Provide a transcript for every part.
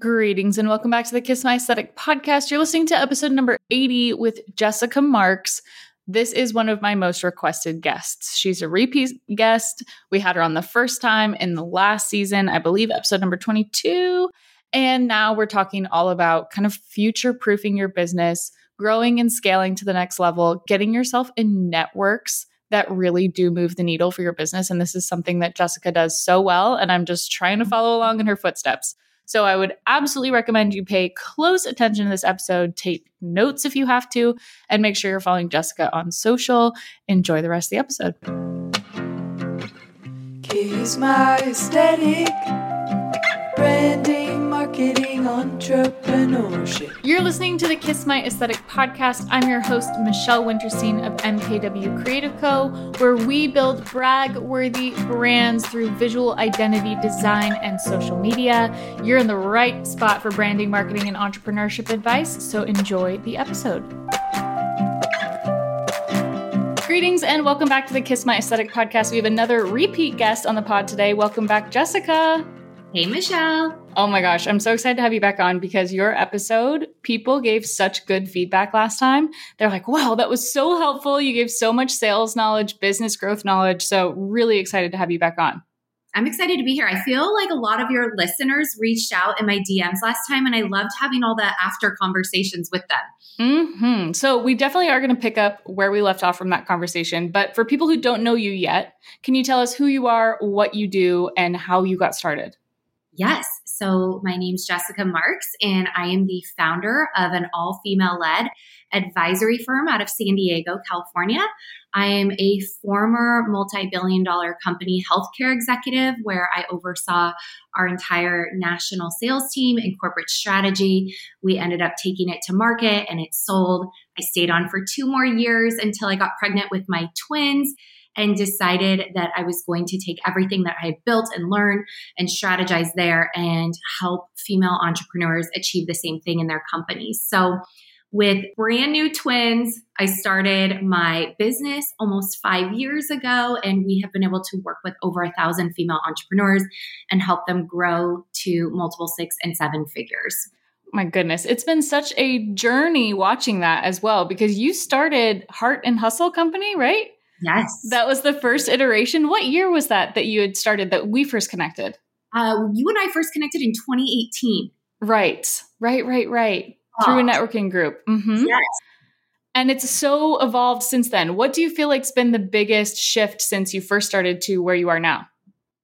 Greetings and welcome back to the Kiss My Aesthetic podcast. You're listening to episode number 80 with Jessica Marks. This is one of my most requested guests. She's a repeat guest. We had her on the first time in the last season, I believe, episode number 22. And now we're talking all about kind of future proofing your business, growing and scaling to the next level, getting yourself in networks that really do move the needle for your business. And this is something that Jessica does so well. And I'm just trying to follow along in her footsteps. So I would absolutely recommend you pay close attention to this episode, take notes if you have to, and make sure you're following Jessica on social. Enjoy the rest of the episode. Kiss my aesthetic, branding, marketing, entrepreneurship. You're listening to the Kiss My Aesthetic podcast. I'm your host, Michelle Winterstein of MKW Creative Co., where we build brag worthy brands through visual identity design and social media. You're in the right spot for branding, marketing, and entrepreneurship advice, so enjoy the episode. Greetings and welcome back to the Kiss My Aesthetic podcast. We have another repeat guest on the pod today. Welcome back, Jessica. Hey, Michelle. Oh my gosh, I'm so excited to have you back on because your episode, people gave such good feedback last time. They're like, wow, that was so helpful. You gave so much sales knowledge, business growth knowledge. So, really excited to have you back on. I'm excited to be here. I feel like a lot of your listeners reached out in my DMs last time, and I loved having all the after conversations with them. hmm So, we definitely are going to pick up where we left off from that conversation. But for people who don't know you yet, can you tell us who you are, what you do, and how you got started? Yes. So my name's Jessica Marks, and I am the founder of an all female led advisory firm out of San Diego, California. I am a former multi billion dollar company healthcare executive where I oversaw our entire national sales team and corporate strategy. We ended up taking it to market and it sold. I stayed on for two more years until I got pregnant with my twins and decided that I was going to take everything that I had built and learned and strategize there and help female entrepreneurs achieve the same thing in their companies. So, with brand new twins, I started my business almost five years ago, and we have been able to work with over a thousand female entrepreneurs and help them grow to multiple six and seven figures. My goodness. It's been such a journey watching that as well because you started heart and hustle company right Yes. That was the first iteration. What year was that that you had started that we first connected? Uh, you and I first connected in 2018. Right, right, right, right. Oh. Through a networking group. Mm-hmm. Yes. And it's so evolved since then. What do you feel like's been the biggest shift since you first started to where you are now?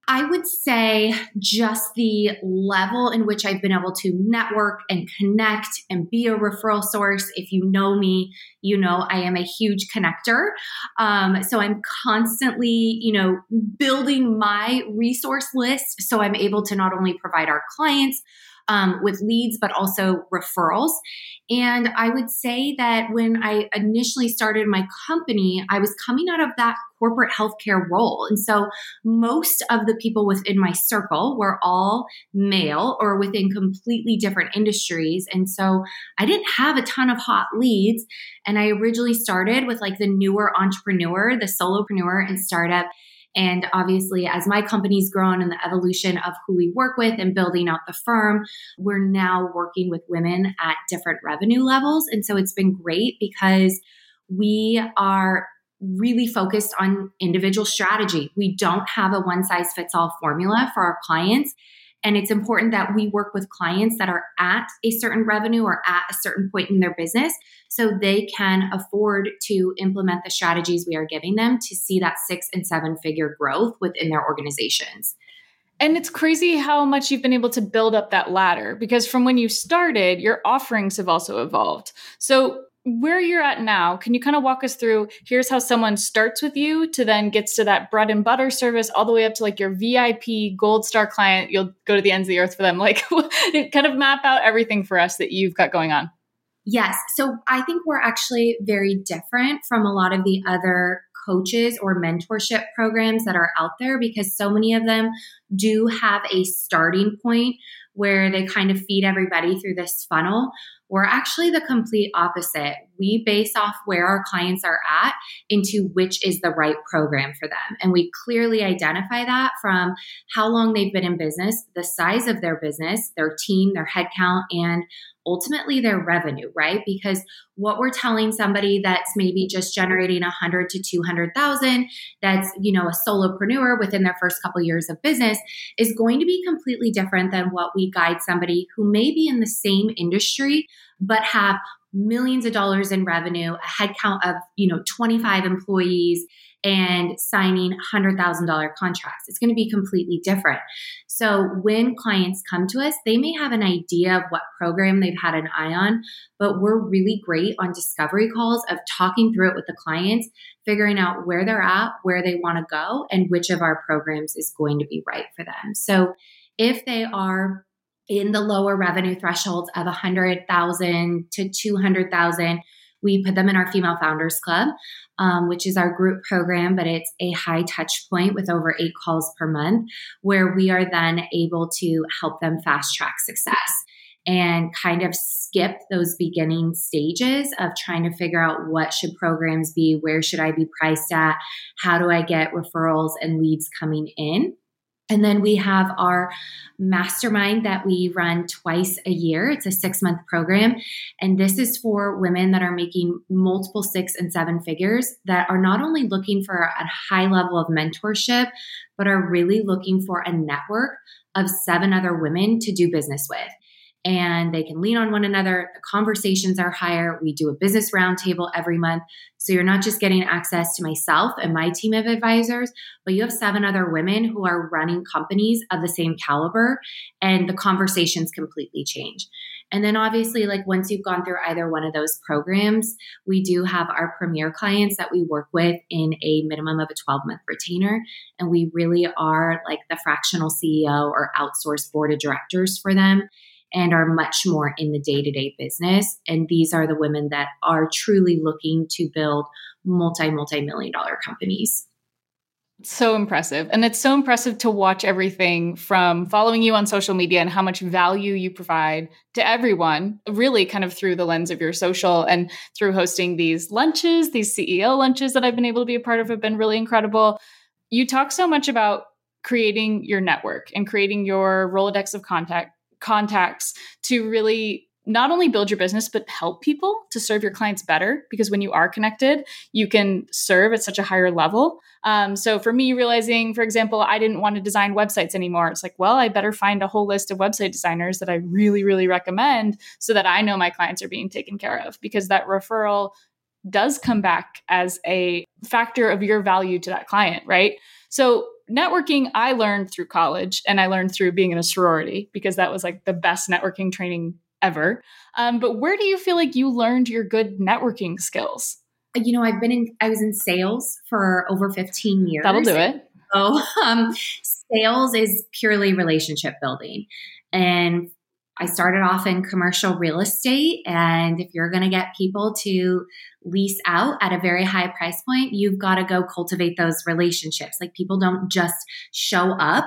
I would say just the level in which I've been able to network and connect and be a referral source. If you know me, you know I am a huge connector. Um, so I'm constantly, you know, building my resource list so I'm able to not only provide our clients, um, with leads, but also referrals. And I would say that when I initially started my company, I was coming out of that corporate healthcare role. And so most of the people within my circle were all male or within completely different industries. And so I didn't have a ton of hot leads. And I originally started with like the newer entrepreneur, the solopreneur and startup. And obviously, as my company's grown and the evolution of who we work with and building out the firm, we're now working with women at different revenue levels. And so it's been great because we are really focused on individual strategy. We don't have a one size fits all formula for our clients. And it's important that we work with clients that are at a certain revenue or at a certain point in their business so they can afford to implement the strategies we are giving them to see that six and seven figure growth within their organizations. And it's crazy how much you've been able to build up that ladder because from when you started, your offerings have also evolved. So, where you're at now, can you kind of walk us through here's how someone starts with you to then gets to that bread and butter service all the way up to like your VIP gold star client, you'll go to the ends of the earth for them. Like kind of map out everything for us that you've got going on. Yes. So I think we're actually very different from a lot of the other coaches or mentorship programs that are out there because so many of them do have a starting point where they kind of feed everybody through this funnel We're actually the complete opposite. We base off where our clients are at into which is the right program for them. And we clearly identify that from how long they've been in business, the size of their business, their team, their headcount, and ultimately their revenue, right? Because what we're telling somebody that's maybe just generating 100 to 200,000, that's, you know, a solopreneur within their first couple years of business is going to be completely different than what we guide somebody who may be in the same industry but have millions of dollars in revenue, a headcount of, you know, 25 employees and signing $100,000 contracts. It's going to be completely different. So when clients come to us, they may have an idea of what program they've had an eye on, but we're really great on discovery calls of talking through it with the clients, figuring out where they're at, where they want to go, and which of our programs is going to be right for them. So if they are in the lower revenue thresholds of 100,000 to 200,000, we put them in our Female Founders Club, um, which is our group program, but it's a high touch point with over eight calls per month, where we are then able to help them fast track success and kind of skip those beginning stages of trying to figure out what should programs be, where should I be priced at, how do I get referrals and leads coming in and then we have our mastermind that we run twice a year. It's a six month program. And this is for women that are making multiple six and seven figures that are not only looking for a high level of mentorship, but are really looking for a network of seven other women to do business with and they can lean on one another. The conversations are higher. We do a business roundtable every month. So you're not just getting access to myself and my team of advisors, but you have seven other women who are running companies of the same caliber, and the conversations completely change. And then obviously, like once you've gone through either one of those programs, we do have our premier clients that we work with in a minimum of a 12 month retainer. And we really are like the fractional CEO or outsourced board of directors for them and are much more in the day to day business. And these are the women that are truly looking to build multi, multi million dollar companies. So impressive. And it's so impressive to watch everything from following you on social media and how much value you provide to everyone, really kind of through the lens of your social and through hosting these lunches, these CEO lunches that I've been able to be a part of have been really incredible. You talk so much about creating your network and creating your Rolodex of contact contacts to really not only build your business but help people to serve your clients better because when you are connected you can serve at such a higher level. Um, so for me realizing for example i didn't want to design websites anymore it's like well i better find a whole list of website designers that i really really recommend so that i know my clients are being taken care of because that referral does come back as a factor of your value to that client right? So networking I learned through college and I learned through being in a sorority because that was like the best networking training ever. Um, but where do you feel like you learned your good networking skills? You know, I've been in, I was in sales for over 15 years. That'll do it. So, um, sales is purely relationship building. And I started off in commercial real estate. And if you're going to get people to lease out at a very high price point, you've got to go cultivate those relationships. Like people don't just show up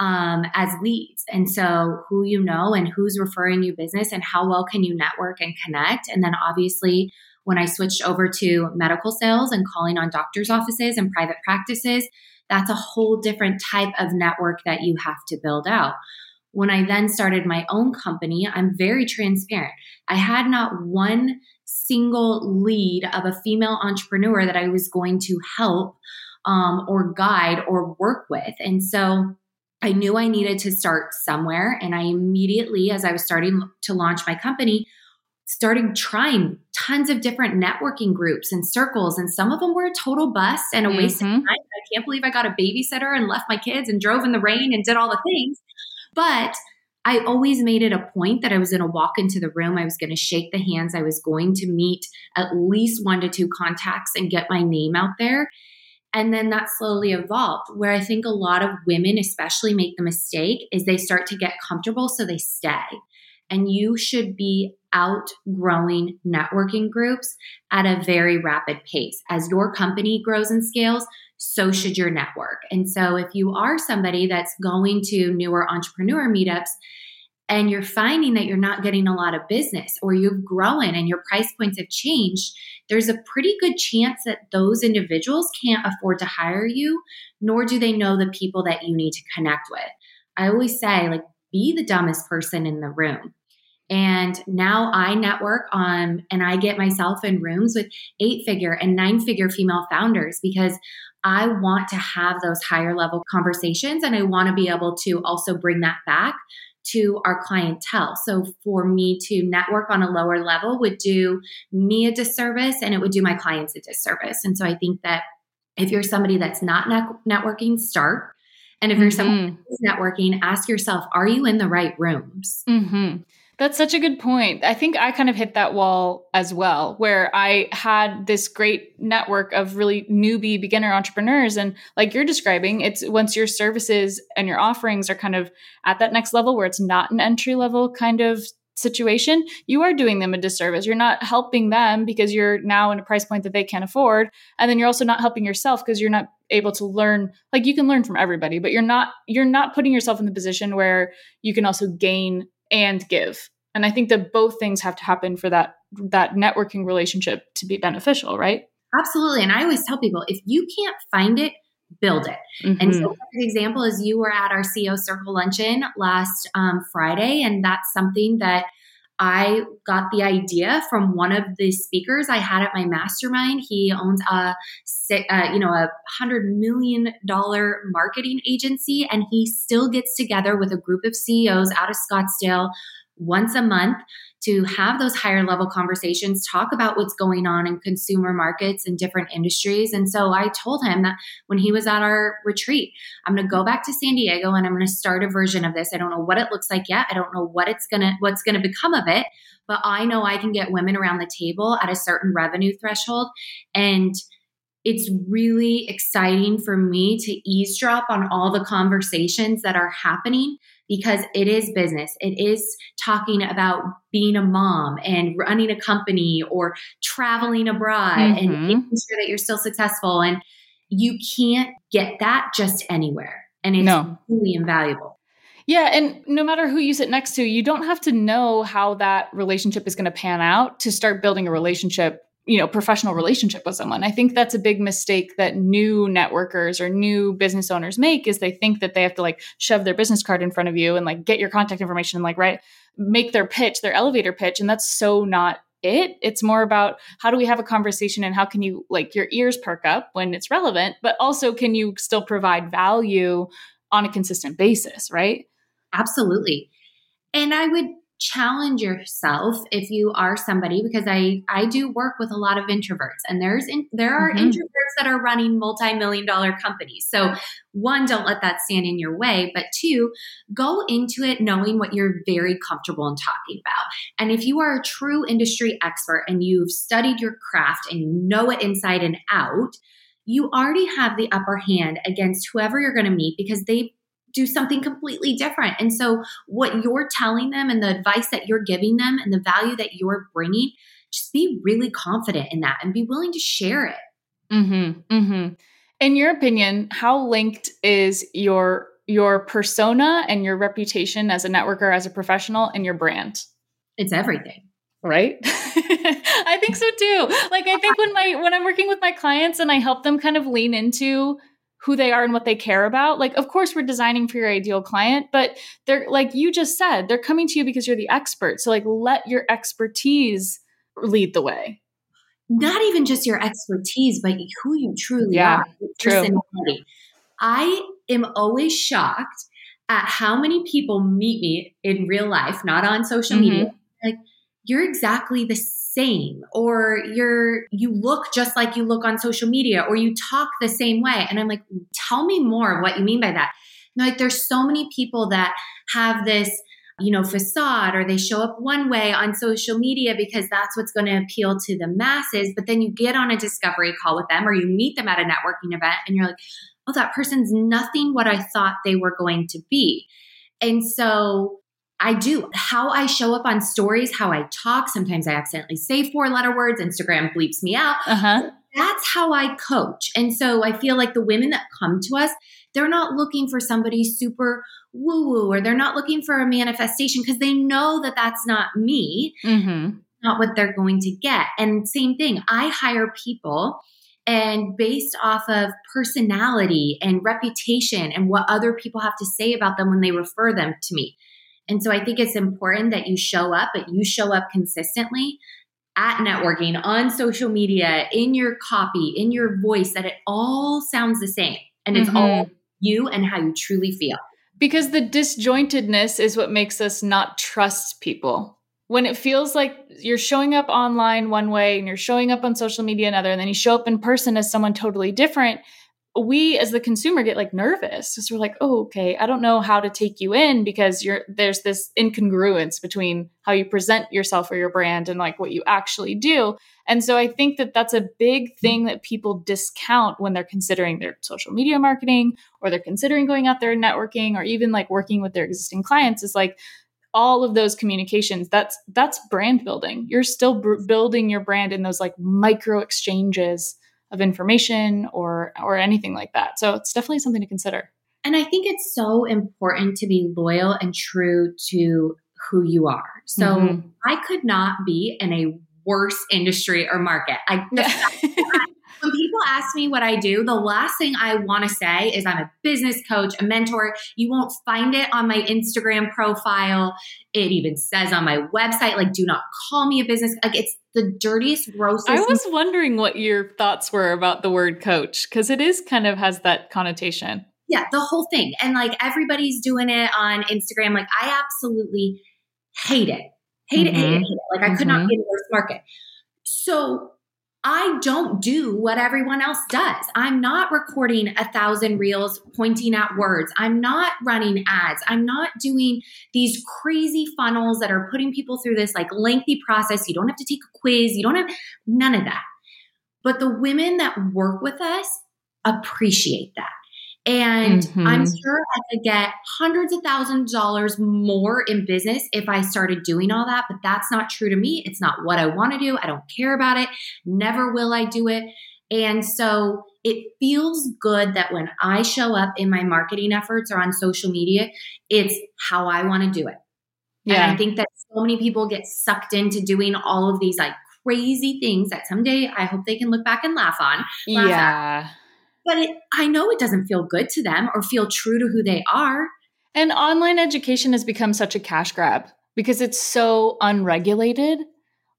um, as leads. And so, who you know and who's referring you business, and how well can you network and connect. And then, obviously, when I switched over to medical sales and calling on doctors' offices and private practices, that's a whole different type of network that you have to build out. When I then started my own company, I'm very transparent. I had not one single lead of a female entrepreneur that I was going to help um, or guide or work with. And so I knew I needed to start somewhere. And I immediately, as I was starting to launch my company, started trying tons of different networking groups and circles. And some of them were a total bust and a waste mm-hmm. of time. I can't believe I got a babysitter and left my kids and drove in the rain and did all the things. But I always made it a point that I was going to walk into the room, I was going to shake the hands, I was going to meet at least one to two contacts and get my name out there. And then that slowly evolved, where I think a lot of women, especially, make the mistake is they start to get comfortable, so they stay. And you should be outgrowing networking groups at a very rapid pace. As your company grows and scales, so should your network. And so if you are somebody that's going to newer entrepreneur meetups, and you're finding that you're not getting a lot of business or you've grown and your price points have changed, there's a pretty good chance that those individuals can't afford to hire you, nor do they know the people that you need to connect with. I always say, like, be the dumbest person in the room. And now I network on and I get myself in rooms with eight figure and nine figure female founders because I want to have those higher level conversations and I want to be able to also bring that back to our clientele. So for me to network on a lower level would do me a disservice and it would do my clients a disservice. And so I think that if you're somebody that's not networking, start. And if you're mm-hmm. someone who's networking, ask yourself, are you in the right rooms? Mm-hmm. That's such a good point. I think I kind of hit that wall as well, where I had this great network of really newbie beginner entrepreneurs. And like you're describing, it's once your services and your offerings are kind of at that next level where it's not an entry level kind of situation, you are doing them a disservice. You're not helping them because you're now in a price point that they can't afford. And then you're also not helping yourself because you're not able to learn like you can learn from everybody, but you're not you're not putting yourself in the position where you can also gain and give. And I think that both things have to happen for that that networking relationship to be beneficial, right? Absolutely. And I always tell people if you can't find it, build it. Mm-hmm. And so, mm-hmm. the example is you were at our CEO Circle luncheon last um, Friday, and that's something that I got the idea from one of the speakers I had at my mastermind. He owns a, uh, you know, a hundred million dollar marketing agency, and he still gets together with a group of CEOs out of Scottsdale once a month to have those higher level conversations, talk about what's going on in consumer markets and different industries. And so I told him that when he was at our retreat, I'm going to go back to San Diego and I'm going to start a version of this. I don't know what it looks like yet. I don't know what it's going to what's going to become of it, but I know I can get women around the table at a certain revenue threshold and it's really exciting for me to eavesdrop on all the conversations that are happening because it is business. It is talking about being a mom and running a company or traveling abroad mm-hmm. and making sure that you're still successful. And you can't get that just anywhere. And it's no. really invaluable. Yeah. And no matter who you sit next to, you don't have to know how that relationship is going to pan out to start building a relationship you know professional relationship with someone. I think that's a big mistake that new networkers or new business owners make is they think that they have to like shove their business card in front of you and like get your contact information and like right make their pitch their elevator pitch and that's so not it. It's more about how do we have a conversation and how can you like your ears perk up when it's relevant but also can you still provide value on a consistent basis right? Absolutely. And i would challenge yourself if you are somebody because I I do work with a lot of introverts and there's in, there are mm-hmm. introverts that are running multi-million dollar companies. So one don't let that stand in your way, but two go into it knowing what you're very comfortable in talking about. And if you are a true industry expert and you've studied your craft and you know it inside and out, you already have the upper hand against whoever you're going to meet because they've do something completely different. And so, what you're telling them and the advice that you're giving them and the value that you're bringing, just be really confident in that and be willing to share it. Mm-hmm, mm-hmm. In your opinion, how linked is your your persona and your reputation as a networker, as a professional, and your brand? It's everything right i think so too like i think when my when i'm working with my clients and i help them kind of lean into who they are and what they care about. Like, of course, we're designing for your ideal client, but they're like you just said, they're coming to you because you're the expert. So, like, let your expertise lead the way. Not even just your expertise, but who you truly yeah, are. True. I am always shocked at how many people meet me in real life, not on social mm-hmm. media. Like, you're exactly the same or you're you look just like you look on social media or you talk the same way. And i'm like tell me more of what you mean by that. And like there's so many people that have this you know facade or they show up one way on social media because that's what's going to appeal to the masses but then you get on a discovery call with them or you meet them at a networking event and you're like oh that person's nothing what i thought they were going to be. And so I do. How I show up on stories, how I talk. Sometimes I accidentally say four letter words. Instagram bleeps me out. Uh-huh. that's how I coach. And so I feel like the women that come to us, they're not looking for somebody super woo woo or they're not looking for a manifestation because they know that that's not me, Mm-hmm. not what they're going to get. And same thing, I hire people and based off of personality and reputation and what other people have to say about them when they refer them to me. And so I think it's important that you show up, but you show up consistently at networking, on social media, in your copy, in your voice, that it all sounds the same. And it's Mhm. all you and how you truly feel. Because the disjointedness is what makes us not trust people. When it feels like you're showing up online one way and you're showing up on social media another, and then you show up in person as someone totally different, we as the consumer get like nervous because we're like, oh, okay, I don't know how to take you in because you're there's this incongruence between how you present yourself or your brand and like what you actually do. And so I think that that's a big thing that people discount when they're considering their social media marketing or they're considering going out there and networking or even like working with their existing clients is like all of those communications that's that's brand building you're still building your brand in those like micro exchanges of information or or anything like that so it's definitely something to consider And I think it's so important to be loyal and true to who you are. So Mhm. I could not be in a worse industry or market. I when people ask me what I do, the last thing I want to say is I'm a business coach, a mentor. You won't find it on my Instagram profile. It even says on my website, like, do not call me a business. Like, it's the dirtiest, grossest. i was wondering what your thoughts were about the word coach because it is kind of has that connotation yeah, the whole thing. And like everybody's doing it on Instagram. Like, I absolutely hate it. Hate it, hate it, hate it. Like, I could not Mhm. be in a worse market. So, I don't do what everyone else does. I'm not recording a thousand reels pointing at words. I'm not running ads. I'm not doing these crazy funnels that are putting people through this like lengthy process. You don't have to take a quiz. You don't have none of that. But the women that work with us appreciate that. And Mhm. I'm sure I could get hundreds of thousands of dollars more in business if I started doing all that, but that's not true to me. It's not what I want to do. I don't care about it. Never will I do it. And so it feels good that when I show up in my marketing efforts or on social media, it's how I want to do it. And I think that so many people get sucked into doing all of these like crazy things that someday I hope they can look back and laugh on. laugh at. But it, I know it doesn't feel good to them or feel true to who they are. And online education has become such a cash grab because it's so unregulated.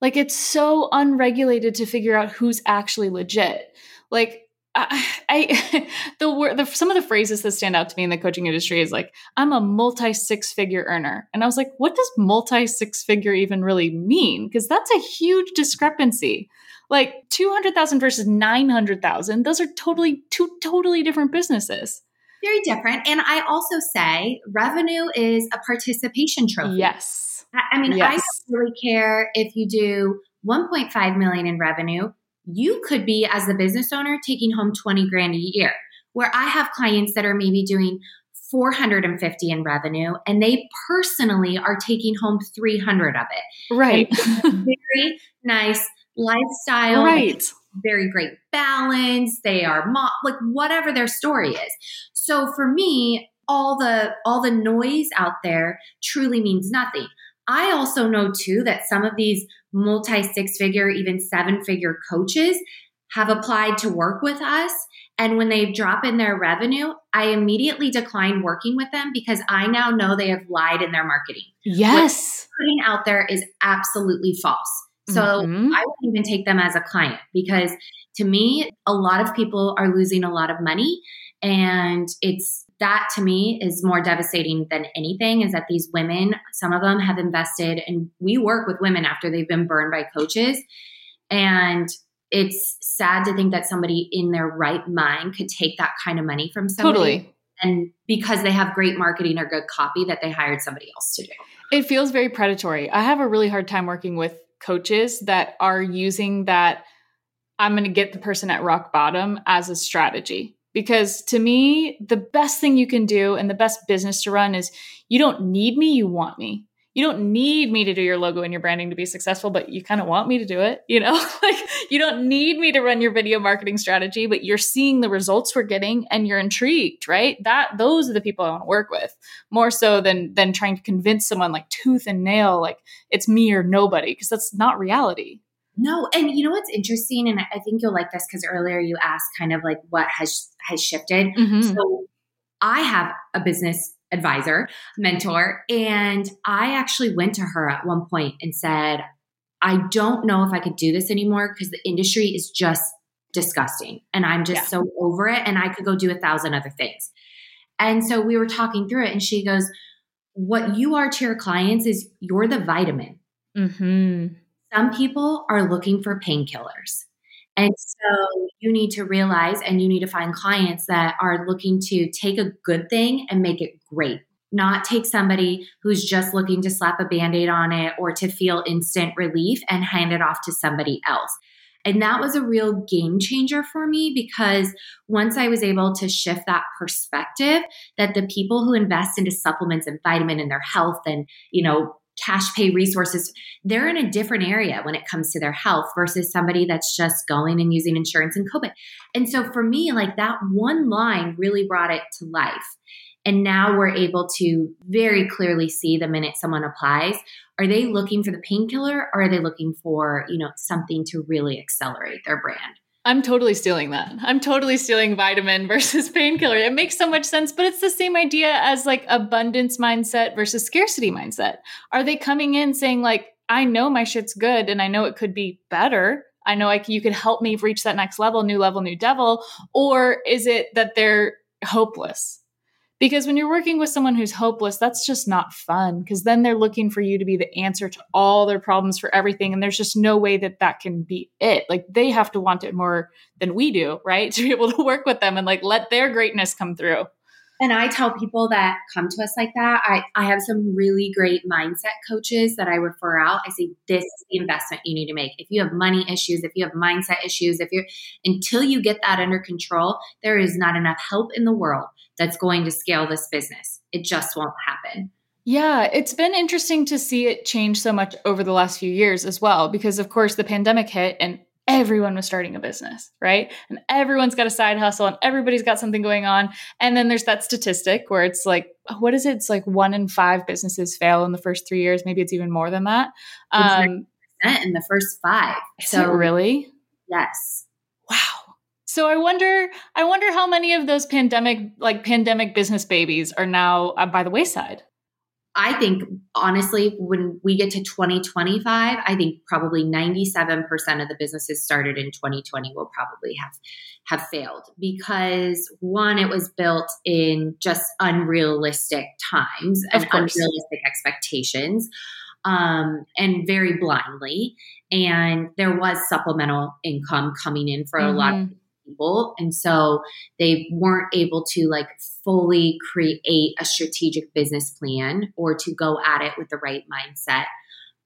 Like it's so unregulated to figure out who's actually legit. Like I, I the the, some of the phrases that stand out to me in the coaching industry is like I'm a multi six figure earner, and I was like, what does multi six figure even really mean? Because that's a huge discrepancy. Like two hundred thousand versus nine hundred thousand; those are totally two totally different businesses. Very different. And I also say revenue is a participation trophy. Yes. I I mean, I don't really care if you do 1.5 million in revenue. You could be, as the business owner, taking home 20 grand a year. Where I have clients that are maybe doing 450 in revenue and they personally are taking home 300 of it. Right. Very nice lifestyle. right. very great balance. They are mo- like whatever their story is. So for me, all the all the noise out there truly means nothing. I also know too that some of these multi six figure, even seven figure coaches have applied to work with us. And when they drop in their revenue, I immediately decline working with them because I now know they have lied in their marketing. Yes. Putting out there is absolutely false. So Mhm. I wouldn't even take them as a client because to me, a lot of people are losing a lot of money. And it's that to me is more devastating than anything is that these women, some of them have invested, and we work with women after they've been burned by coaches. And it's sad to think that somebody in their right mind could take that kind of money from somebody. Totally. And because they have great marketing or good copy that they hired somebody else to do. It feels very predatory. I have a really hard time working with coaches that are using that I'm going to get the person at rock bottom as a strategy. Because to me, the best thing you can do and the best business to run is you don't need me, you want me. You don't need me to do your logo and your branding to be successful, but you kind of want me to do it. You know, like you don't need me to run your video marketing strategy, but you're seeing the results we're getting and you're intrigued, right? That those are the people I want to work with more so than than trying to convince someone like tooth and nail, like it's me or nobody, because that's not reality. No, and you know what's interesting, and I think you'll like this because earlier you asked kind of like what has has shifted. Mhm. So I have a business advisor, mentor, and I actually went to her at one point and said, I don't know if I could do this anymore because the industry is just disgusting. And I'm just Yeah. so over it. And I could go do a thousand other things. And so we were talking through it, and she goes, What you are to your clients is you're the vitamin hmm some people are looking for painkillers. And so you need to realize and you need to find clients that are looking to take a good thing and make it great, not take somebody who's just looking to slap a band aid on it or to feel instant relief and hand it off to somebody else. And that was a real game changer for me because once I was able to shift that perspective that the people who invest into supplements and vitamin and their health and, you know, cash pay resources, they're in a different area when it comes to their health versus somebody that's just going and using insurance and COVID. And so for me, like that one line really brought it to life. And now we're able to very clearly see the minute someone applies, are they looking for the painkiller or are they looking for, you know, something to really accelerate their brand? I'm totally stealing that. I'm totally stealing vitamin versus painkiller. It makes so much sense, but it's the same idea as like abundance mindset versus scarcity mindset. Are they coming in saying like, I know my shit's good and I know it could be better. I know like you could help me reach that next level, new level, new devil. Or is it that they're hopeless? Because when you're working with someone who's hopeless, that's just not fun. Because then they're looking for you to be the answer to all their problems for everything. And there's just no way that that can be it. Like they have to want it more than we do, right? To be able to work with them and like let their greatness come through. And I tell people that come to us like that, I, I have some really great mindset coaches that I refer out. I say, this is the investment you need to make. If you have money issues, if you have mindset issues, if you're, until you get that under control, there is not enough help in the world that's going to scale this business. It just won't happen. Yeah, it's been interesting to see it change so much over the last few years as well, because of course the pandemic hit and everyone was starting a business, right? And everyone's got a side hustle and everybody's got something going on. And then there's that statistic where it's like, what is it? It's like one in five businesses fail in the first three years. Maybe it's even more than that. Um, In the first five. So really? yes. Wow. So I wonder, I wonder how many of those pandemic, like pandemic business babies, are now uh, by the wayside. I think honestly, when we get to 2025, I think probably 97% of the businesses started in 2020 will probably have have failed because one, it was built in just unrealistic times Of and unrealistic expectations, um, and very blindly. And there was supplemental income coming in for a lot of. People and so they weren't able to like fully create a strategic business plan or to go at it with the right mindset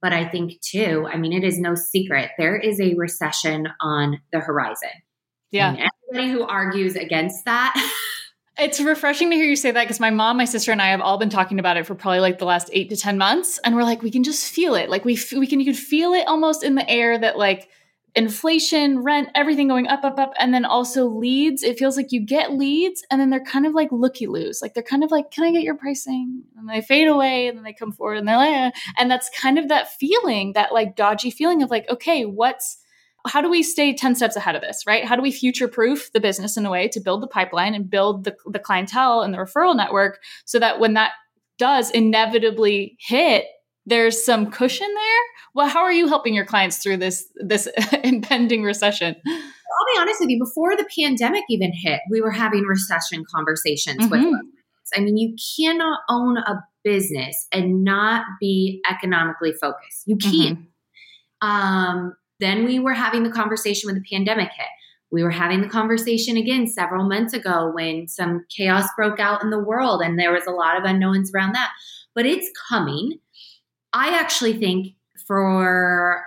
but i think too i mean it is no secret there is a recession on the horizon Yeah. and everybody who argues against that It's refreshing to hear you say that because my mom, my sister, and I have all been talking about it for probably like the last eight to ten months, and we're like, we can just feel it. Like we f- we can you can feel it almost in the air that like inflation, rent, everything going up, up, up, and then also leads. It feels like you get leads, and then they're kind of like looky loos. Like they're kind of like, can I get your pricing? And they fade away, and then they come forward, and they're like, "Eh." and that's kind of that feeling, that like dodgy feeling of like, okay, what's how do we stay 10 steps ahead of this, right? How do we future proof the business in a way to build the pipeline and build the, the clientele and the referral network so that when that does inevitably hit, there's some cushion there? Well, how are you helping your clients through this this impending recession? i'll be honest with you before the pandemic even hit we were having recession conversations with Mhm. clients. i mean you cannot own a business and not be economically focused you can't Um, then we were having the conversation when the pandemic hit. We were having the conversation again several months ago when some chaos broke out in the world and there was a lot of unknowns around that. But it's coming. I actually think for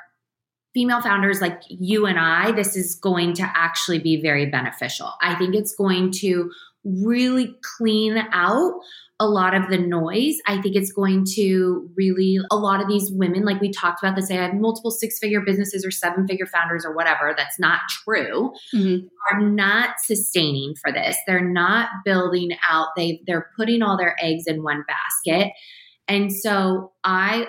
female founders like you and I, this is going to actually be very beneficial. I think it's going to really clean out a lot of the noise. I think it's going to really, a lot of these women, like we talked about, that say I have multiple six figure businesses or seven figure founders or whatever, that's not true, mm-hmm. are not sustaining for this. They're not building out, they, they're putting all their eggs in one basket. And so I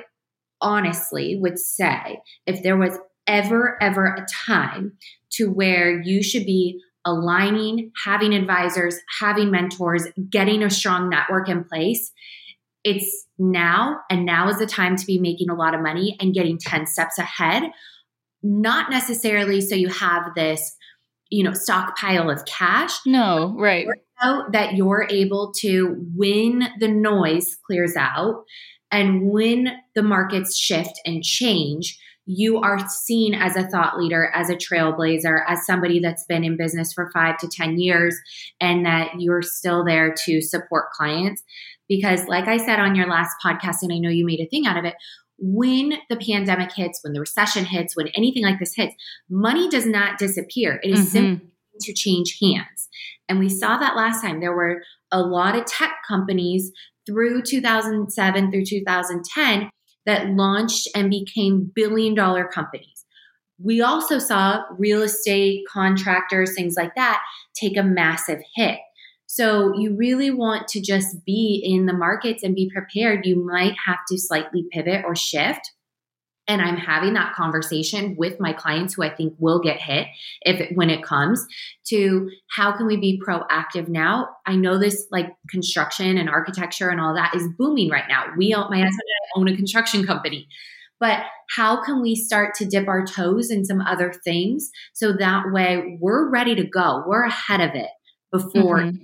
honestly would say if there was ever, ever a time to where you should be aligning, having advisors, having mentors, getting a strong network in place. It's now, and now is the time to be making a lot of money and getting 10 steps ahead. Not necessarily so you have this, you know, stockpile of cash. No, right. That you're able to, when the noise clears out and when the markets shift and change, you are seen as a thought leader, as a trailblazer, as somebody that's been in business for five to 10 years, and that you're still there to support clients. Because, like I said on your last podcast, and I know you made a thing out of it, when the pandemic hits, when the recession hits, when anything like this hits, money does not disappear. It is mm-hmm. simply to change hands. And we saw that last time. There were a lot of tech companies through 2007 through 2010 that launched and became billion dollar companies. We also saw real estate contractors, things like that, take a massive hit. So you really want to just be in the markets and be prepared. You might have to slightly pivot or shift and i'm having that conversation with my clients who i think will get hit if it, when it comes to how can we be proactive now? I know this like construction and architecture and all that is booming right now. We own, my husband and i own a construction company but how can we start to dip our toes in some other things so that way we're ready to go. We're ahead of it before mm-hmm.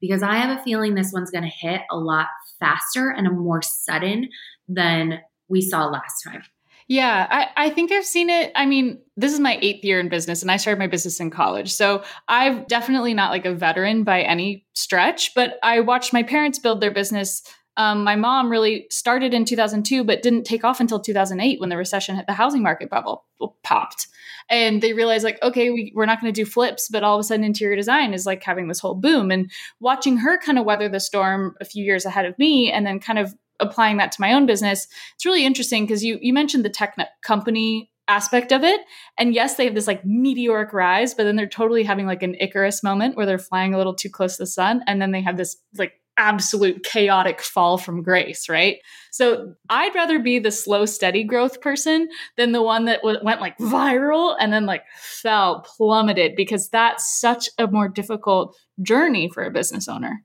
because i have a feeling this one's going to hit a lot faster and a more sudden than we saw last time yeah, I, I think I've seen it. I mean, this is my eighth year in business and I started my business in college. So I've definitely not like a veteran by any stretch, but I watched my parents build their business. Um, my mom really started in 2002, but didn't take off until 2008 when the recession hit the housing market bubble popped. And they realized, like, okay, we, we're not going to do flips, but all of a sudden, interior design is like having this whole boom. And watching her kind of weather the storm a few years ahead of me and then kind of applying that to my own business, it's really interesting because you you mentioned the tech company aspect of it. And yes, they have this like meteoric rise, but then they're totally having like an Icarus moment where they're flying a little too close to the sun. And then they have this like absolute chaotic fall from grace, right? So I'd rather be the slow, steady growth person than the one that w- went like viral and then like fell, plummeted, because that's such a more difficult journey for a business owner.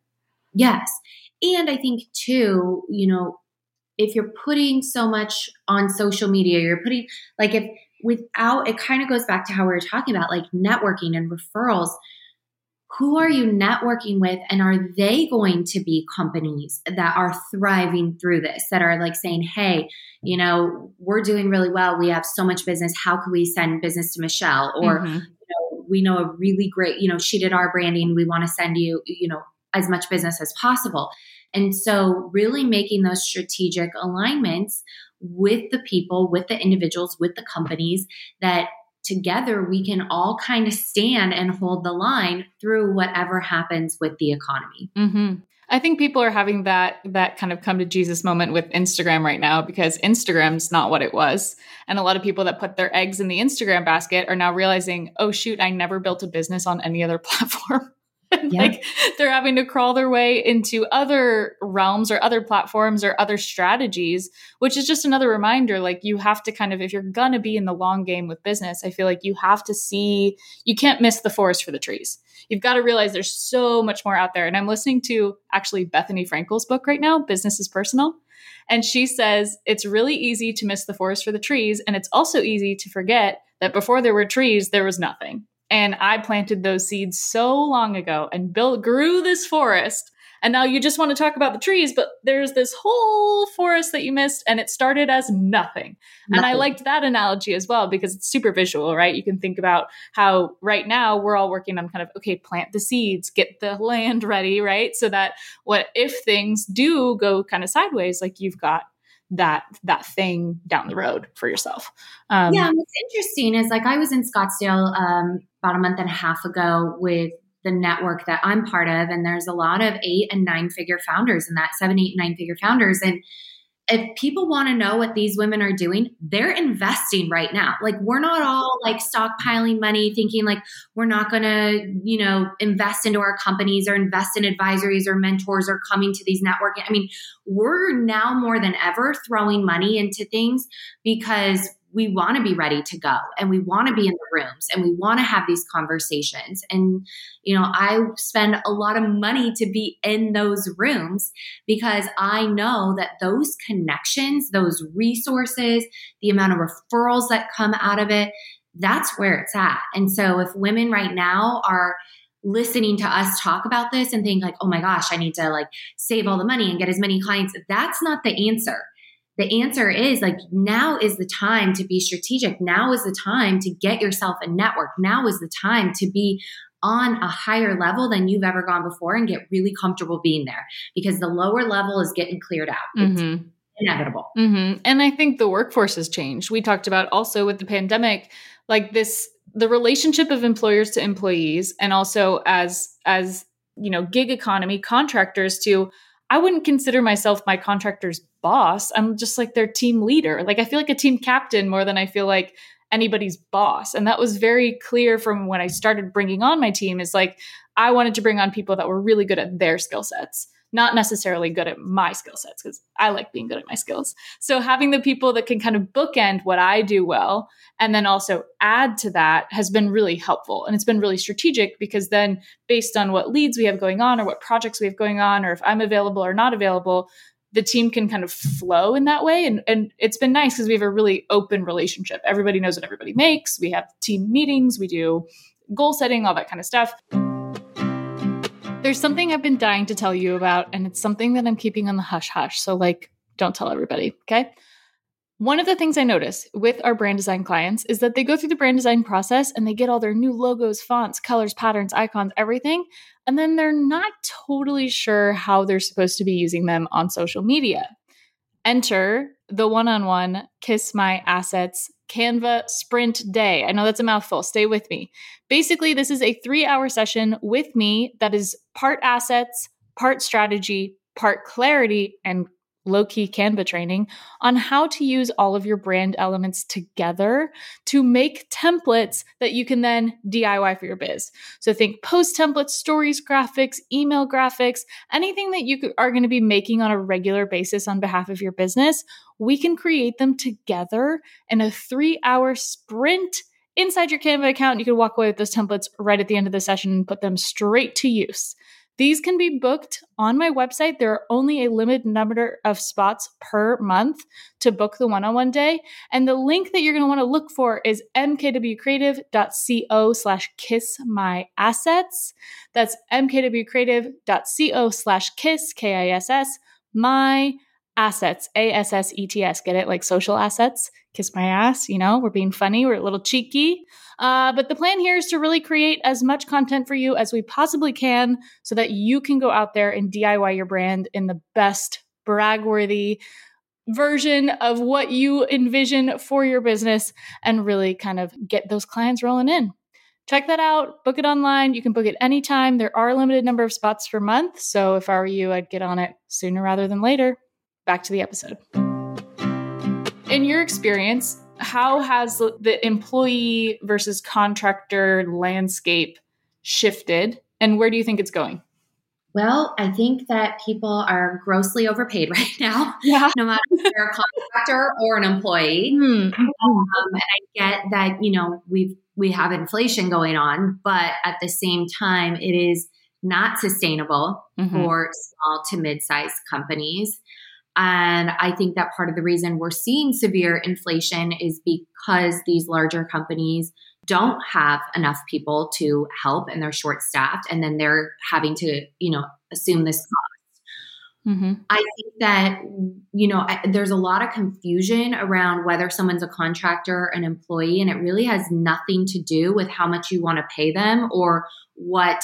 Yes. And I think too, you know, if you're putting so much on social media, you're putting like if without it kind of goes back to how we were talking about like networking and referrals. Who are you networking with? And are they going to be companies that are thriving through this, that are like saying, hey, you know, we're doing really well. We have so much business. How can we send business to Michelle? Or, mm-hmm. you know, we know a really great, you know, she did our branding. We want to send you, you know, as much business as possible. And so, really making those strategic alignments with the people, with the individuals, with the companies that together we can all kind of stand and hold the line through whatever happens with the economy. Mm-hmm. I think people are having that that kind of come to Jesus moment with Instagram right now because Instagram's not what it was. And a lot of people that put their eggs in the Instagram basket are now realizing, "Oh shoot, I never built a business on any other platform." yeah. like they're having to crawl their way into other realms or other platforms or other strategies which is just another reminder like you have to kind of if you're gonna be in the long game with business i feel like you have to see you can't miss the forest for the trees. You've got to realize there's so much more out there. And i'm listening to actually Bethenny Frankel's book right now business is personal. And she says it's really easy to miss the forest for the trees and it's also easy to forget that before there were trees there was nothing and I planted those seeds so long ago and built grew this forest. And now you just want to talk about the trees, but there's this whole forest that you missed and it started as nothing. nothing. And I liked that analogy as well because it's super visual, right? You can think about how right now we're all working on kind of okay, plant the seeds, get the land ready, right? So that what if things do go kind of sideways, like you've got that that thing down the road for yourself. Um, yeah, what's interesting is like I was in Scottsdale um, about a month and a half ago with the network that I'm part of, and there's a lot of eight and nine figure founders in that seven, eight, nine figure founders. And if people want to know what these women are doing, they're investing right now. Like we're not all like stockpiling money thinking like we're not going to, you know, invest into our companies or invest in advisories or mentors or coming to these networking. I mean, we're now more than ever throwing money into things because we want to be ready to go and we want to be in the rooms and we want to have these conversations. And, you know, I spend a lot of money to be in those rooms because I know that those connections, those resources, the amount of referrals that come out of it, that's where it's at. And so if women right now are, listening to us talk about this and think like, oh my gosh, I need to like save all the money and get as many clients. That's not the answer the answer is like now is the time to be strategic. Now is the time to get yourself a network. Now is the time to be on a higher level than you've ever gone before and get really comfortable being there because the lower level is getting cleared out. Mm-hmm. inevitable. Mm-hmm. And I think the workforce has changed. We talked about also with the pandemic, like this, the relationship of employers to employees and also as, as, you know, gig economy contractors to, I wouldn't consider myself my contractor's boss. I'm just like their team leader. Like I feel like a team captain more than I feel like anybody's boss. And that was very clear from when I started bringing on my team is like I wanted to bring on people that were really good at their skill sets not necessarily good at my skill sets because I like being good at my skills. So having the people that can kind of bookend what I do well and then also add to that has been really helpful. And it's been really strategic because then based on what leads we have going on or what projects we have going on or if I'm available or not available, the team can kind of flow in that way. And, and it's been nice because we have a really open relationship. Everybody knows what everybody makes. We have team meetings, we do goal setting, all that kind of stuff. There's something I've been dying to tell you about, and it's something that I'm keeping on the hush hush. So, like, don't tell everybody, okay? One of the things I notice with our brand design clients is that they go through the brand design process and they get all their new logos, fonts, colors, patterns, icons, everything. And then they're not totally sure how they're supposed to be using them on social media. Enter the one on one Kiss My Assets Canva Sprint Day. I know that's a mouthful. Stay with me. Basically, this is a three hour session with me that is part assets, part strategy, part clarity, and low key Canva training on how to use all of your brand elements together to make templates that you can then DIY for your biz. So think post templates, stories, graphics, email graphics, anything that you are going to be making on a regular basis on behalf of your business. We can create them together in a three hour sprint inside your Canva account. You can walk away with those templates right at the end of the session and put them straight to use. These can be booked on my website. There are only a limited number of spots per month to book the one on one day. And the link that you're going to want to look for is mkwcreative.co slash kiss my assets. That's mkwcreative.co slash kiss, K I S S, my assets, A S S E T S. Get it? Like social assets. Kiss my ass. You know, we're being funny, we're a little cheeky. Uh, but the plan here is to really create as much content for you as we possibly can so that you can go out there and DIY your brand in the best brag worthy version of what you envision for your business and really kind of get those clients rolling in. Check that out. Book it online. You can book it anytime. There are a limited number of spots per month. So if I were you, I'd get on it sooner rather than later. Back to the episode. In your experience, how has the employee versus contractor landscape shifted and where do you think it's going? Well, I think that people are grossly overpaid right now. Yeah. No matter if they're a contractor or an employee. Mm-hmm. Um, and I get that, you know, we've we have inflation going on, but at the same time, it is not sustainable mm-hmm. for small to mid-sized companies. And I think that part of the reason we're seeing severe inflation is because these larger companies don't have enough people to help and they're short staffed and then they're having to, you know, assume this cost. Mm-hmm. I think that, you know, I, there's a lot of confusion around whether someone's a contractor or an employee, and it really has nothing to do with how much you want to pay them or what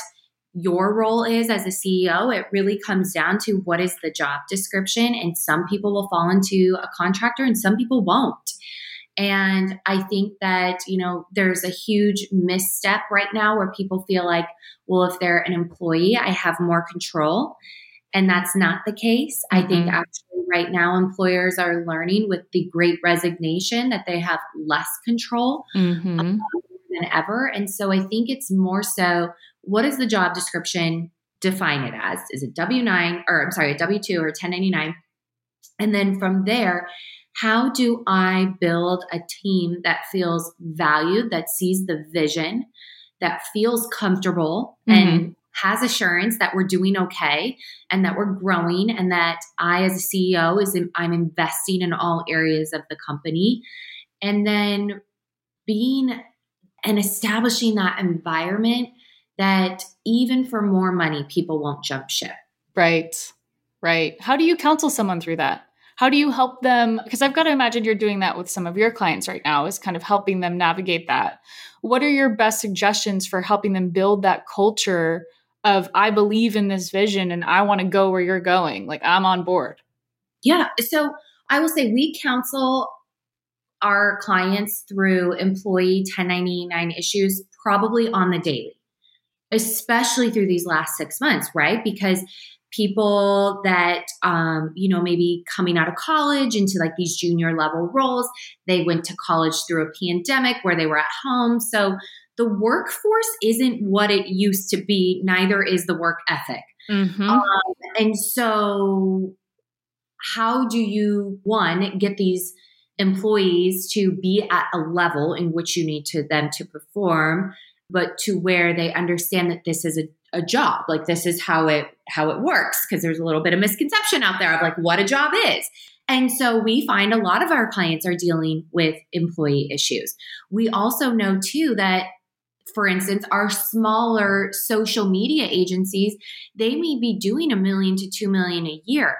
your role is as a CEO, it really comes down to what is the job description. And some people will fall into a contractor and some people won't. And I think that, you know, there's a huge misstep right now where people feel like, well, if they're an employee, I have more control. And that's not the case. I think Mhm. actually right now employers are learning with the great resignation that they have less control Mhm. than ever. And so I think it's more so what is the job description define it as? Is it W 9 or I'm sorry, a W 2 or 1099? And then from there, how do I build a team that feels valued, that sees the vision, that feels comfortable mm-hmm. and has assurance that we're doing okay and that we're growing and that I as a CEO is I'm investing in all areas of the company and then being and establishing that environment that even for more money people won't jump ship. Right. Right. How do you counsel someone through that? How do you help them? Because I've got to imagine you're doing that with some of your clients right now, is kind of helping them navigate that. What are your best suggestions for helping them build that culture of, I believe in this vision and I want to go where you're going? Like, I'm on board. Yeah. So I will say we counsel our clients through employee 1099 issues probably on the daily, especially through these last six months, right? Because people that um, you know maybe coming out of college into like these junior level roles they went to college through a pandemic where they were at home so the workforce isn't what it used to be neither is the work ethic Mm-hmm. um, and so, how do you, one, get these employees to be at a level in which you need to them to perform, but to where they understand that this is a, a job, like this is how it how it works? Because there's a little bit of misconception out there of like what a job is. And so we find a lot of our clients are dealing with employee issues. We also know too that for instance, our smaller social media agencies, they may be doing a million to two million a year.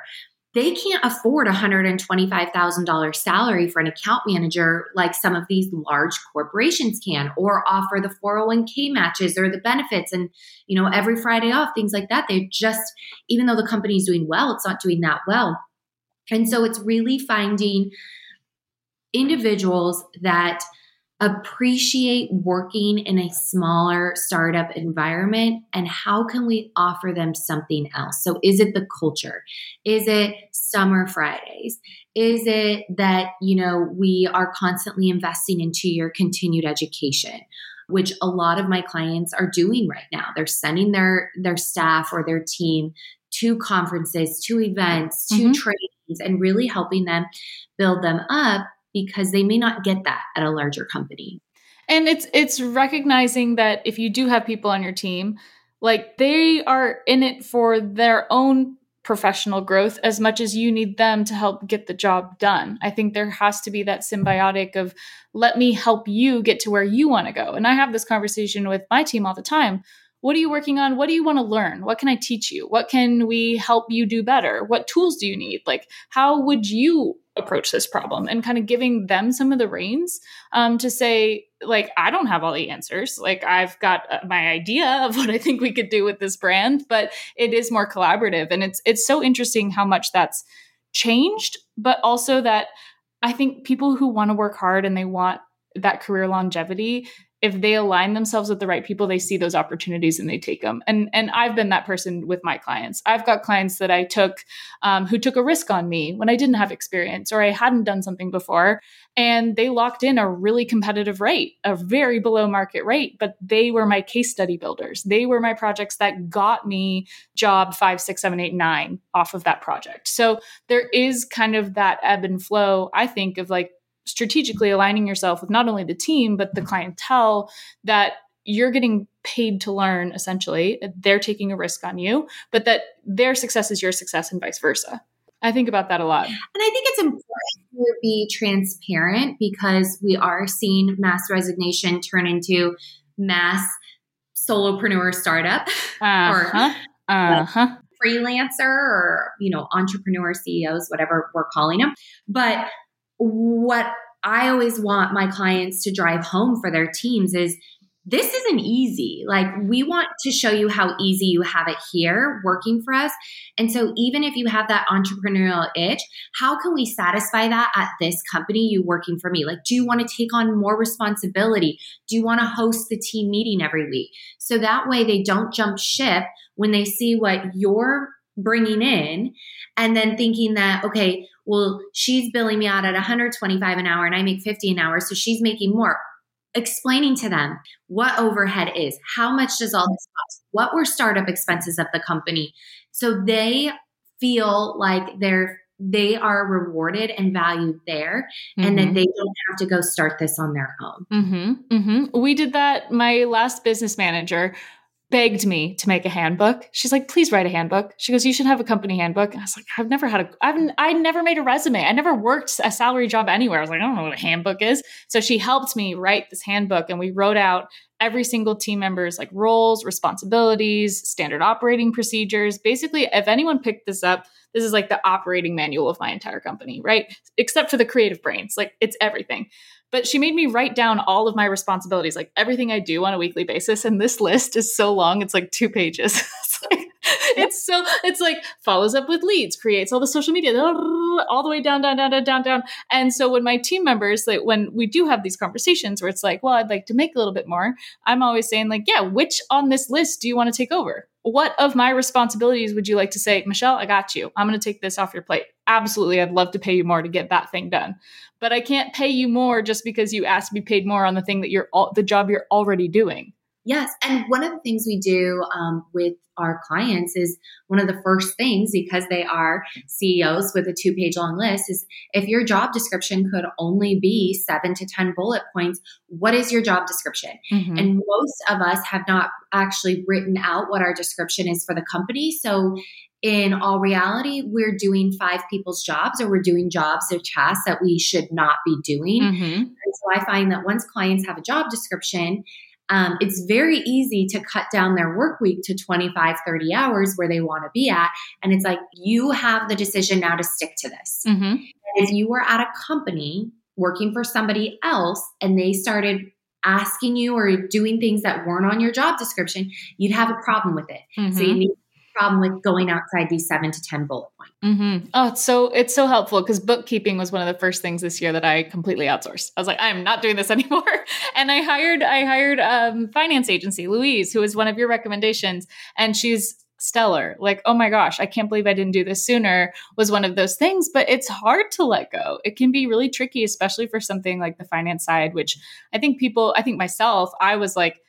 They can't afford a $125,000 salary for an account manager like some of these large corporations can, or offer the 401k matches or the benefits and, you know, every Friday off, things like that. They just, even though the company's doing well, it's not doing that well. And so it's really finding individuals that appreciate working in a smaller startup environment and how can we offer them something else? So is it the culture? Is it summer fridays? Is it that you know we are constantly investing into your continued education which a lot of my clients are doing right now. They're sending their their staff or their team to conferences to events to Mhm. trainings and really helping them build them up because they may not get that at a larger company. And it's it's recognizing that if you do have people on your team, like they are in it for their own professional growth as much as you need them to help get the job done. I think there has to be that symbiotic of let me help you get to where you want to go. And I have this conversation with my team all the time. What are you working on? What do you want to learn? What can I teach you? What can we help you do better? What tools do you need? Like, how would you approach this problem? And kind of giving them some of the reins um, to say, like, I don't have all the answers. Like, I've got uh, my idea of what I think we could do with this brand, but it is more collaborative, and it's it's so interesting how much that's changed, but also that I think people who want to work hard and they want that career longevity if they align themselves with the right people they see those opportunities and they take them and and i've been that person with my clients. I've got clients that i took um, who took a risk on me when i didn't have experience or i hadn't done something before and they locked in a really competitive rate a very below market rate but they were my case study builders. They were my projects that got me job five six seven eight nine off of that project. So there is kind of that ebb and flow i think of like strategically aligning yourself with not only the team but the clientele that you're getting paid to learn essentially. They're taking a risk on you but that their success is your success and vice versa. I think about that a lot. And I think it's important to be transparent because we are seeing mass resignation turn into mass solopreneur startup, uh-huh. Uh-huh. freelancer, or you know, entrepreneur CEOs, whatever we're calling them. But what I always want my clients to drive home for their teams is this isn't easy. Like, we want to show you how easy you have it here working for us. And so, even if you have that entrepreneurial itch, how can we satisfy that at this company, you working for me? Like, do you want to take on more responsibility? Do you want to host the team meeting every week? So that way they don't jump ship when they see what you're bringing in and then thinking that, okay, well, she's billing me out at 125 an hour and I make 50 an hour. So she's making more explaining to them what overhead is, how much does all this cost, what were startup expenses of the company. So they feel like they're they are rewarded and valued there mm-hmm. and that mm-hmm. they don't have to go start this on their own. Mm-hmm, mm-hmm. We did that. My last business manager begged me to make a handbook. She's like, please write a handbook. She goes, you should have a company handbook. And I was like, I've never had a, I've, I never made a resume. I never worked a salary job anywhere. I was like, I don't know what a handbook is. So she helped me write this handbook and we wrote out every single team member's like roles, responsibilities, standard operating procedures. Basically, if anyone picked this up, this is like the operating manual of my entire company, right? Except for the creative brains, like it's everything. But she made me write down all of my responsibilities, like everything I do on a weekly basis. And this list is so long, it's like two pages. it's, like, it's so, it's like follows up with leads, creates all the social media, all the way down, down, down, down, down, down. And so when my team members, like when we do have these conversations where it's like, well, I'd like to make a little bit more, I'm always saying, like, yeah, which on this list do you want to take over? What of my responsibilities would you like to say, Michelle, I got you. I'm going to take this off your plate. Absolutely. I'd love to pay you more to get that thing done but I can't pay you more just because you asked to be paid more on the thing that you're all, the job you're already doing. Yes. And one of the things we do um, with our clients is one of the first things, because they are CEOs with a two page long list, is if your job description could only be seven to 10 bullet points, what is your job description? Mm-hmm. And most of us have not actually written out what our description is for the company. So in all reality, we're doing five people's jobs or we're doing jobs or tasks that we should not be doing. Mm-hmm. And so I find that once clients have a job description, um, it's very easy to cut down their work week to 25, 30 hours where they want to be at. And it's like, you have the decision now to stick to this. Mm-hmm. If you were at a company working for somebody else and they started asking you or doing things that weren't on your job description, you'd have a problem with it. Mm-hmm. So you mm-hmm. need problem with going outside these seven to 10 bullet points. Mm-hmm. Oh, it's so, it's so helpful because bookkeeping was one of the first things this year that I completely outsourced. I was like, I'm not doing this anymore. and I hired, I hired um finance agency, Louise, who was one of your recommendations. And she's stellar. Like, oh my gosh, I can't believe I didn't do this sooner was one of those things, but it's hard to let go. It can be really tricky, especially for something like the finance side, which I think people, I think myself, I was like,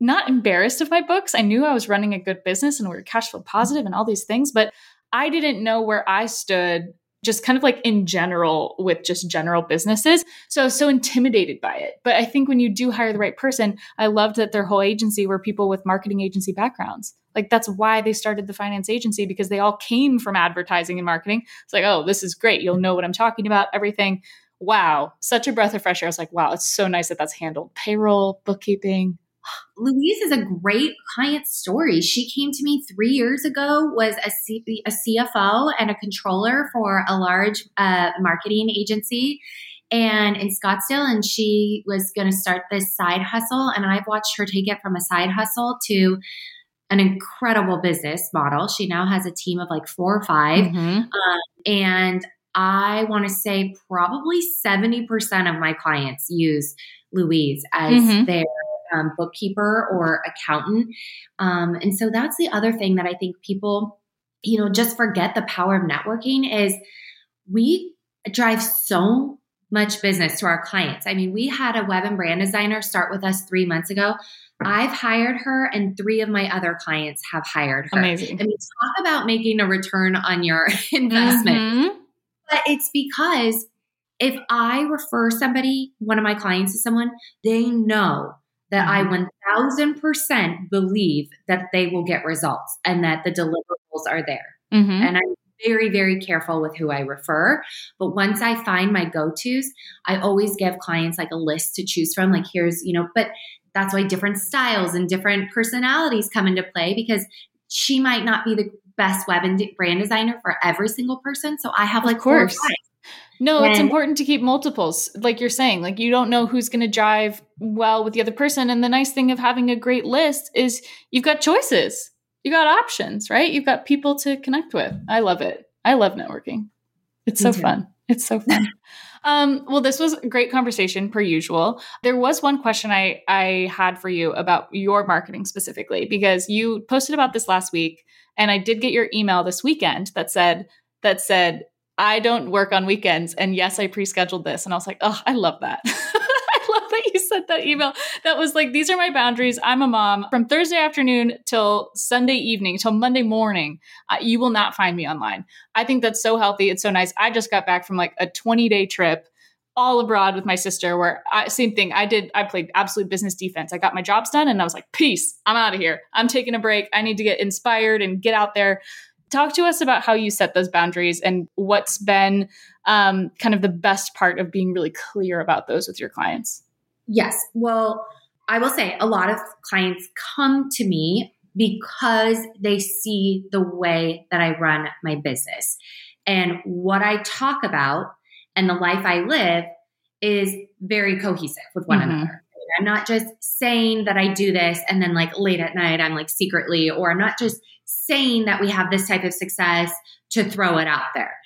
not embarrassed of my books. I knew I was running a good business and we were cash flow positive and all these things, but I didn't know where I stood just kind of like in general with just general businesses. So I was so intimidated by it. But I think when you do hire the right person, I loved that their whole agency were people with marketing agency backgrounds. Like that's why they started the finance agency because they all came from advertising and marketing. It's like, oh, this is great. You'll know what I'm talking about, everything. Wow, such a breath of fresh air. I was like, wow, it's so nice that that's handled. Payroll, bookkeeping, Louise is a great client story. She came to me three years ago, was a, C- a CFO and a controller for a large uh, marketing agency and in Scottsdale, and she was going to start this side hustle. And I've watched her take it from a side hustle to an incredible business model. She now has a team of like four or 5 mm-hmm. um, and I want to say probably 70% of my clients use Louise as mm-hmm. their um, bookkeeper or accountant. Um, and so that's the other thing that I think people, you know, just forget the power of networking is we drive so much business to our clients. I mean, we had a web and brand designer start with us three months ago. I've hired her, and three of my other clients have hired her. Amazing. I mean, talk about making a return on your investment. Mm-hmm. But it's because if I refer somebody, one of my clients to someone, they know that mm-hmm. I 1000% believe that they will get results and that the deliverables are there. Mm-hmm. And I'm very, very careful with who I refer. But once I find my go tos, I always give clients like a list to choose from. Like, here's, you know, but that's why different styles and different personalities come into play because she might not be the best web and brand designer for every single person. So I have like, of course. No, it's important to keep multiples. Like you're saying, like you don't know who's going to jive well with the other person. And the nice thing of having a great list is you've got choices. You got options, right? You've got people to connect with. I love it. I love networking. It's so too. fun. It's so fun. um, well, this was a great conversation per usual. There was one question I I had for you about your marketing specifically because you posted about this last week, and I did get your email this weekend that said that said I don't work on weekends, and yes, I pre-scheduled this, and I was like, oh, I love that. I love that you sent that email. That was like, these are my boundaries. I'm a mom from Thursday afternoon till Sunday evening till Monday morning. Uh, you will not find me online. I think that's so healthy. It's so nice. I just got back from like a 20 day trip all abroad with my sister where I, same thing i did i played absolute business defense i got my jobs done and i was like peace i'm out of here i'm taking a break i need to get inspired and get out there talk to us about how you set those boundaries and what's been um, kind of the best part of being really clear about those with your clients Yes. Well, I will say a lot of clients come to me because they see the way that I run my business. And what I talk about and the life I live is very cohesive with one Mhm. another. I'm not just saying that I do this and then like late at night I'm like secretly, or I'm not just saying that we have this type of success to throw it out there.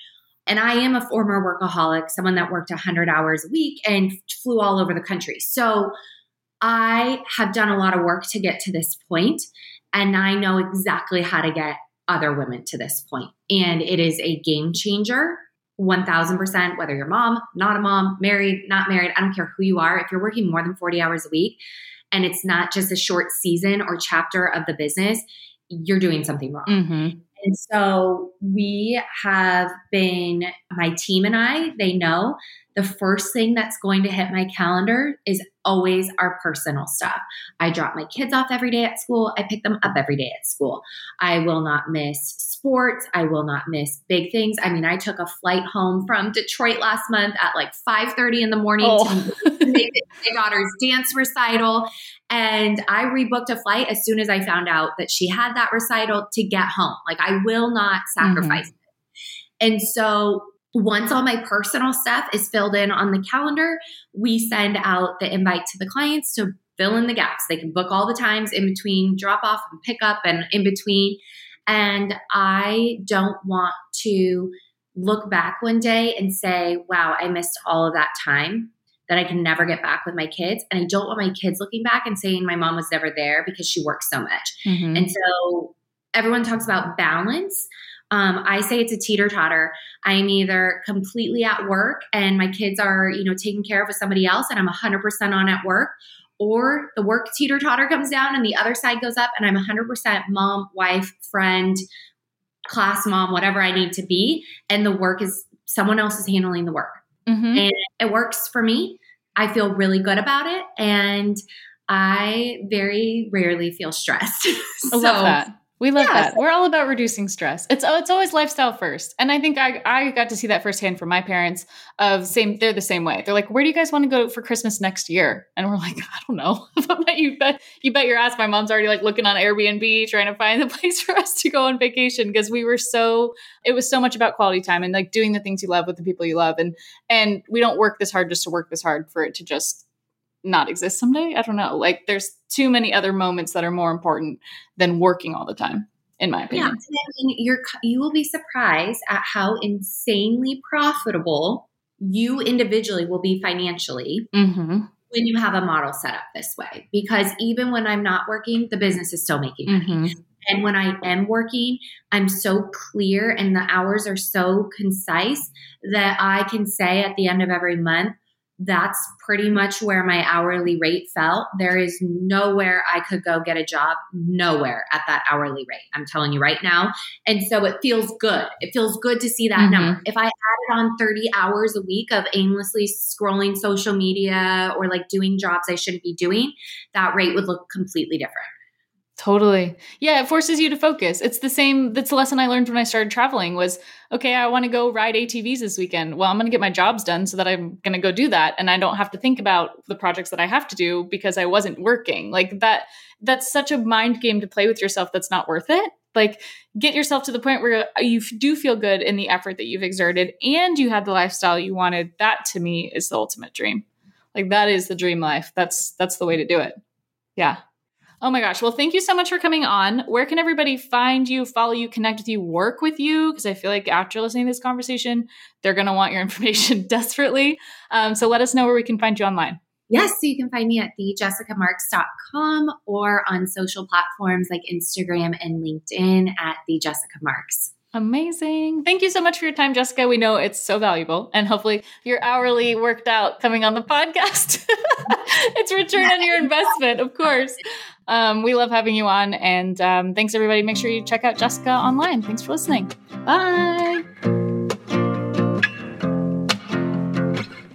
And I am a former workaholic, someone that worked 100 hours a week and flew all over the country. So I have done a lot of work to get to this point, and I know exactly how to get other women to this point. And it is a game changer. 1000%, whether you're mom, not a mom, married, not married, I don't care who you are. If you're working more than 40 hours a week and it's not just a short season or chapter of the business, you're doing something wrong. mm-hmm. And so we have been, my team and I, they know the first thing that's going to hit my calendar is always our personal stuff. I drop my kids off every day at school. I pick them up every day at school. I will not miss sports. I will not miss big things. I mean, I took a flight home from Detroit last month at like 5:30 in the morning Oh. to make my daughter's dance recital. And I rebooked a flight as soon as I found out that she had that recital to get home. Like I will not mm-hmm. sacrifice it. And so once all my personal stuff is filled in on the calendar, we send out the invite to the clients to fill in the gaps. They can book all the times in between drop off and pick up and in between. And I don't want to look back one day and say, wow, I missed all of that time that I can never get back with my kids. And I don't want my kids looking back and saying my mom was never there because she worked so much. Mm-hmm. And so everyone talks about balance. Um, I say it's a teeter totter. I'm either completely at work and my kids are, you know, taken care of with somebody else and I'm 100% on at work, or the work teeter totter comes down and the other side goes up and I'm 100% mom, wife, friend, class mom, whatever I need to be. And the work is someone else is handling the work. Mm-hmm. And it works for me. I feel really good about it. And I very rarely feel stressed. I love that. We love Yes. that. We're all about reducing stress. It's oh, it's always lifestyle first, and I think I I got to see that firsthand from my parents. Of same, they're the same way. They're like, "Where do you guys want to go for Christmas next year?" And we're like, "I don't know." but you bet you bet your ass, my mom's already like looking on Airbnb trying to find the place for us to go on vacation because we were so it was so much about quality time and like doing the things you love with the people you love, and and we don't work this hard just to work this hard for it to just not exist someday. I don't know. Like there's too many other moments that are more important than working all the time, in my opinion. and I mean, you're you will be surprised at how insanely profitable you individually will be financially Mm-hmm. when you have a model set up this way. Because even when I'm not working, the business is still making money. Mm-hmm. And when I am working, I'm so clear and the hours are so concise that I can say at the end of every month, that's pretty much where my hourly rate fell. There is nowhere I could go get a job, nowhere at that hourly rate. I'm telling you right now. And so it feels good. It feels good to see that Mhm. number. If I added on 30 hours a week of aimlessly scrolling social media or like doing jobs I shouldn't be doing, that rate would look completely different. Totally. Yeah, it forces you to focus. It's the same that's the lesson I learned when I started traveling was okay, I want to go ride ATVs this weekend. Well, I'm going to get my jobs done so that I'm going to go do that and I don't have to think about the projects that I have to do because I wasn't working. Like that that's such a mind game to play with yourself that's not worth it. like get yourself to the point where you do feel good in the effort that you've exerted and you had the lifestyle you wanted that to me is the ultimate dream like that is the dream life that's that's the way to do it yeah oh my gosh. Well thank you so much for coming on. Where can everybody find you follow you connect with you work with you? Because i feel like after listening to this conversation they're going to want your information desperately. Um, so let us know where we can find you online. Yes, so you can find me at thejessicamarks.com or on social platforms like Instagram and LinkedIn at the Jessica Marks. Amazing. Thank you so much for your time, Jessica. We know it's so valuable. And hopefully your hourly worked out coming on the podcast. it's return on your investment, of course. Um, we love having you on. And um, thanks, everybody. Make sure you check out Jessica online. Thanks for listening. Bye.